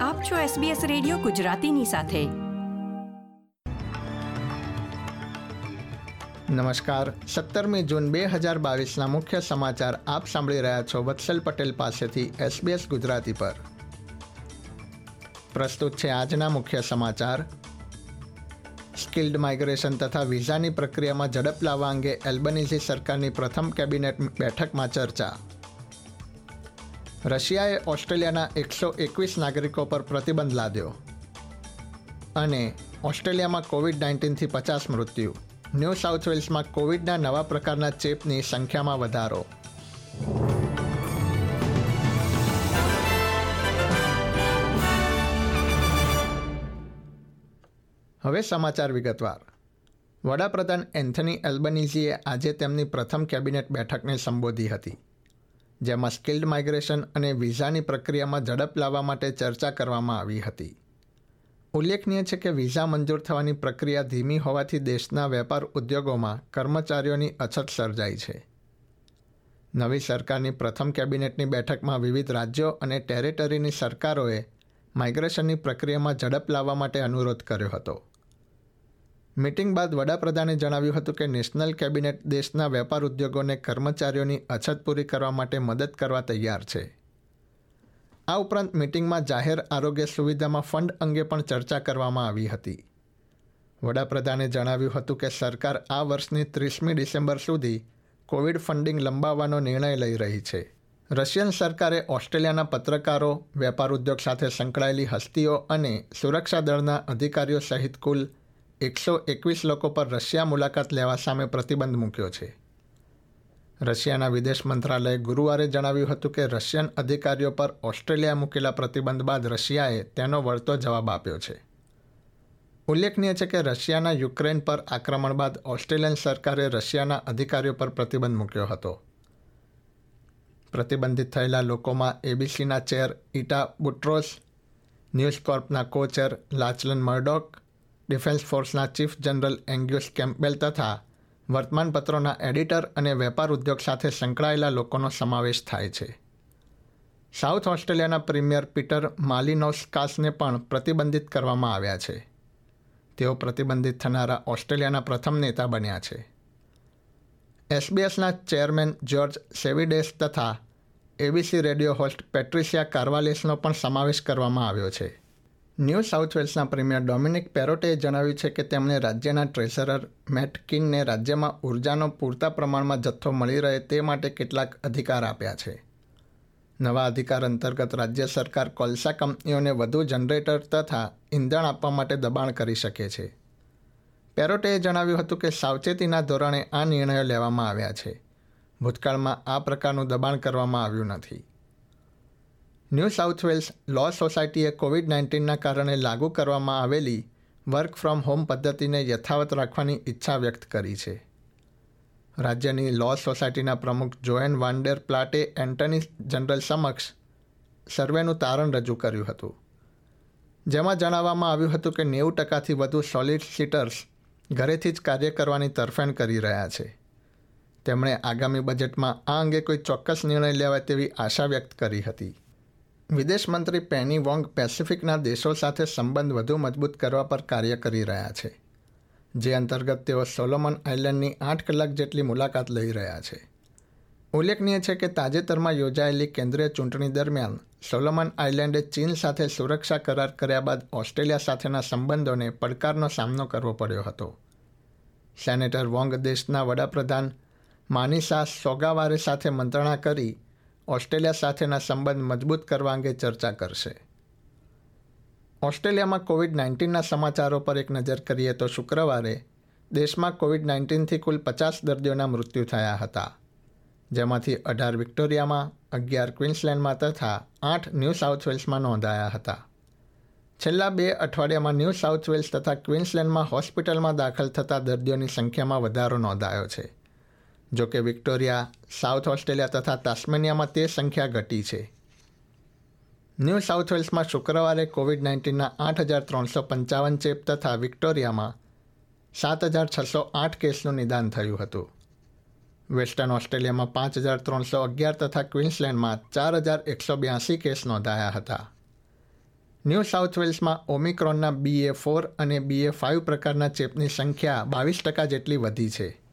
આપ છો SBS radio ગુજરાતીની સાથે. નમસ્કાર. સત્તરમી જૂન બે હજાર બાવીસના મુખ્ય સમાચાર આપ સાંભળી રહ્યા છો વત્સલ પટેલ પાસેથી SBS ગુજરાતી પર. પ્રસ્તુત છે આજના મુખ્ય સમાચાર. સ્કિલ્ડ માઇગ્રેશન તથા વિઝાની પ્રક્રિયામાં ઝડપ લાવવા અંગે એલ્બનીઝી સરકારની પ્રથમ કેબિનેટ બેઠકમાં ચર્ચા. રશિયાએ ઓસ્ટ્રેલિયાના એકસો એકવીસ નાગરિકો પર પ્રતિબંધ લાદ્યો. અને ઓસ્ટ્રેલિયામાં કોવિડ નાઇન્ટીનથી પચાસ મૃત્યુ. ન્યૂ સાઉથ વેલ્સમાં કોવિડના નવા પ્રકારના ચેપની સંખ્યામાં વધારો. હવે સમાચાર વિગતવાર. વડાપ્રધાન એન્થની એલ્બનીઝીએ આજે તેમની પ્રથમ કેબિનેટ બેઠકને સંબોધી હતી. જેમાં સ્કિલ્ડ માઇગ્રેશન અને વિઝાની પ્રક્રિયામાં ઝડપ લાવવા માટે ચર્ચા કરવામાં આવી હતી. ઉલ્લેખનીય છે કે વિઝા મંજૂર થવાની પ્રક્રિયા ધીમી હોવાથી દેશના વેપાર ઉદ્યોગોમાં કર્મચારીઓની અછત સર્જાઈ છે. નવી સરકારની પ્રથમ કેબિનેટની બેઠકમાં વિવિધ રાજ્યો અને ટેરેટરીની સરકારોએ માઇગ્રેશનની પ્રક્રિયામાં ઝડપ લાવવા માટે અનુરોધ કર્યો હતો. મીટિંગ બાદ વડાપ્રધાને જણાવ્યું હતું કે નેશનલ કેબિનેટ દેશના વેપાર ઉદ્યોગોને કર્મચારીઓની અછત પૂરી કરવા માટે મદદ કરવા તૈયાર છે. આ ઉપરાંત મીટિંગમાં જાહેર આરોગ્ય સુવિધામાં ફંડ અંગે પણ ચર્ચા કરવામાં આવી હતી. વડાપ્રધાને જણાવ્યું હતું કે સરકાર આ વર્ષની ત્રીસમી ડિસેમ્બર સુધી કોવિડ ફંડિંગ લંબાવવાનો નિર્ણય લઈ રહી છે. રશિયન સરકારે ઓસ્ટ્રેલિયાના પત્રકારો, વેપાર ઉદ્યોગ સાથે સંકળાયેલી હસ્તીઓ અને સુરક્ષા દળના અધિકારીઓ સહિત કુલ એકસો એકવીસ લોકો પર રશિયા મુલાકાત લેવા સામે પ્રતિબંધ મૂક્યો છે. રશિયાના વિદેશ મંત્રાલયે ગુરુવારે જણાવ્યું હતું કે રશિયન અધિકારીઓ પર ઓસ્ટ્રેલિયા મૂકેલા પ્રતિબંધ બાદ રશિયાએ તેનો વળતો જવાબ આપ્યો છે. ઉલ્લેખનીય છે કે રશિયાના યુક્રેન પર આક્રમણ બાદ ઓસ્ટ્રેલિયન સરકારે રશિયાના અધિકારીઓ પર પ્રતિબંધ મૂક્યો હતો. પ્રતિબંધિત થયેલા લોકોમાં એબીસીના chair Ita Buttrose, news કોર્પના co chair Lachlan Murdoch defence ફોર્સના ચીફ જનરલ એન્ગ્યુસ કેમ્પબેલ તથા વર્તમાનપત્રોના એડિટર અને વેપાર ઉદ્યોગ સાથે સંકળાયેલા લોકોનો સમાવેશ થાય છે. સાઉથ ઓસ્ટ્રેલિયાના પ્રીમિયર પીટર માલિનોસ્કાસને પણ પ્રતિબંધિત કરવામાં આવ્યા છે. તેઓ પ્રતિબંધિત થનારા ઓસ્ટ્રેલિયાના પ્રથમ નેતા બન્યા છે. એસબીએસના ચેરમેન જ્યોર્જ સેવિડેસ તથા એબીસી રેડિયો હોસ્ટ પેટ્રિશિયા કાર્વાલિસનો પણ સમાવેશ કરવામાં આવ્યો છે. ન્યૂ સાઉથ વેલ્સના પ્રીમિયર ડોમિનિક પેરોટેએ જણાવ્યું છે કે તેમણે રાજ્યના ટ્રેઝરર મેટ કિનને રાજ્યમાં ઉર્જાનો પૂરતા પ્રમાણમાં જથ્થો મળી રહે તે માટે કેટલાક અધિકાર આપ્યા છે. નવા અધિકાર અંતર્ગત રાજ્ય સરકાર કોલસા કંપનીઓને વધુ જનરેટર તથા ઈંધણ આપવા માટે દબાણ કરી શકે છે. પેરોટેએ જણાવ્યું હતું કે સાવચેતીના ધોરણે આ નિર્ણયો લેવામાં આવ્યા છે. ભૂતકાળમાં આ પ્રકારનું દબાણ કરવામાં આવ્યું નથી. ન્યૂ સાઉથ વેલ્સ લો સોસાયટીએ કોવિડ નાઇન્ટીનના કારણે લાગુ કરવામાં આવેલી વર્ક ફ્રોમ હોમ પદ્ધતિને યથાવત રાખવાની ઈચ્છા વ્યક્ત કરી છે. રાજ્યની લો સોસાયટીના પ્રમુખ જોએન વાન્ડેર પ્લાટે એન્ટની જનરલ સમક્ષ સર્વેનું તારણ રજૂ કર્યું હતું. જેમાં જણાવવામાં આવ્યું હતું કે નેવું ટકાથી વધુ સોલિસિટર્સ ઘરેથી જ કાર્ય કરવાની તરફેણ કરી રહ્યા છે. તેમણે આગામી બજેટમાં આ અંગે કોઈ ચોક્કસ નિર્ણય લેવાય તેવી આશા વ્યક્ત કરી હતી. વિદેશ મંત્રી પેની વોંગ પેસિફિકના દેશો સાથે સંબંધ વધુ મજબૂત કરવા પર કાર્ય કરી રહ્યા છે, જે અંતર્ગત તેઓ સોલોમન આઇલેન્ડની આઠ કલાક જેટલી મુલાકાત લઈ રહ્યા છે. ઉલ્લેખનીય છે કે તાજેતરમાં યોજાયેલી કેન્દ્રીય ચૂંટણી દરમિયાન સોલોમન આઇલેન્ડે ચીન સાથે સુરક્ષા કરાર કર્યા બાદ ઓસ્ટ્રેલિયા સાથેના સંબંધોને પડકારનો સામનો કરવો પડ્યો હતો. સેનેટર વોંગ દેશના વડાપ્રધાન માનિસા સોગાવારે સાથે મંત્રણા કરી ઓસ્ટ્રેલિયા સાથેના સંબંધ મજબૂત કરવા અંગે ચર્ચા કરશે. ઓસ્ટ્રેલિયામાં કોવિડ નાઇન્ટીનના સમાચારો પર એક નજર કરીએ તો શુક્રવારે દેશમાં કોવિડ નાઇન્ટીનથી કુલ પચાસ દર્દીઓના મૃત્યુ થયા હતા. જેમાંથી અઢાર વિક્ટોરિયામાં, અગિયાર ક્વિન્સલેન્ડમાં તથા આઠ ન્યૂ સાઉથ વેલ્સમાં નોંધાયા હતા. છેલ્લા બે અઠવાડિયામાં ન્યૂ સાઉથ વેલ્સ તથા ક્વિન્સલેન્ડમાં હોસ્પિટલમાં દાખલ થતા દર્દીઓની સંખ્યામાં વધારો નોંધાયો છે. જો કે વિક્ટોરિયા, સાઉથ ઓસ્ટ્રેલિયા તથા તાસ્મેનિયામાં તે સંખ્યા ઘટી છે. ન્યૂ સાઉથ વેલ્સમાં શુક્રવારે કોવિડ નાઇન્ટીનના આઠ હજાર ત્રણસો પંચાવન ચેપ તથા વિક્ટોરિયામાં સાત હજાર છસો આઠ કેસનું નિદાન થયું હતું. વેસ્ટર્ન ઓસ્ટ્રેલિયામાં પાંચ હજાર ત્રણસો અગિયાર તથા ક્વિન્સલેન્ડમાં ચાર હજાર એકસો બ્યાસી કેસ નોંધાયા હતા. ન્યૂ સાઉથ વેલ્સમાં ઓમિક્રોનના બીએ ફોર અને બીએ ફાઇવ પ્રકારના ચેપની સંખ્યા બાવીસ ટકા જેટલી વધી છે.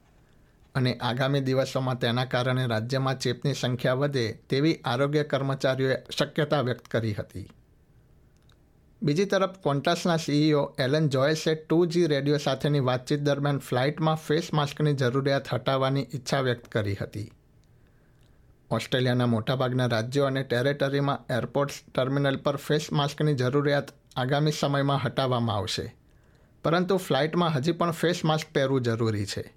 અને આગામી દિવસોમાં તેના કારણે રાજ્યમાં ચેપની સંખ્યા વધે તેવી આરોગ્ય કર્મચારીઓએ શક્યતા વ્યક્ત કરી હતી. બીજી તરફ કોન્ટાસના સીઈઓ એલન જોયસે ટુ જી રેડિયો સાથેની વાતચીત દરમિયાન ફ્લાઇટમાં ફેસ માસ્કની જરૂરિયાત હટાવવાની ઈચ્છા વ્યક્ત કરી હતી. ઓસ્ટ્રેલિયાના મોટાભાગના રાજ્યો અને ટેરેટરીમાં એરપોર્ટ્સ ટર્મિનલ પર ફેસ માસ્કની જરૂરિયાત આગામી સમયમાં હટાવવામાં આવશે. પરંતુ ફ્લાઇટમાં હજી પણ ફેસ માસ્ક પહેરવું જરૂરી છે.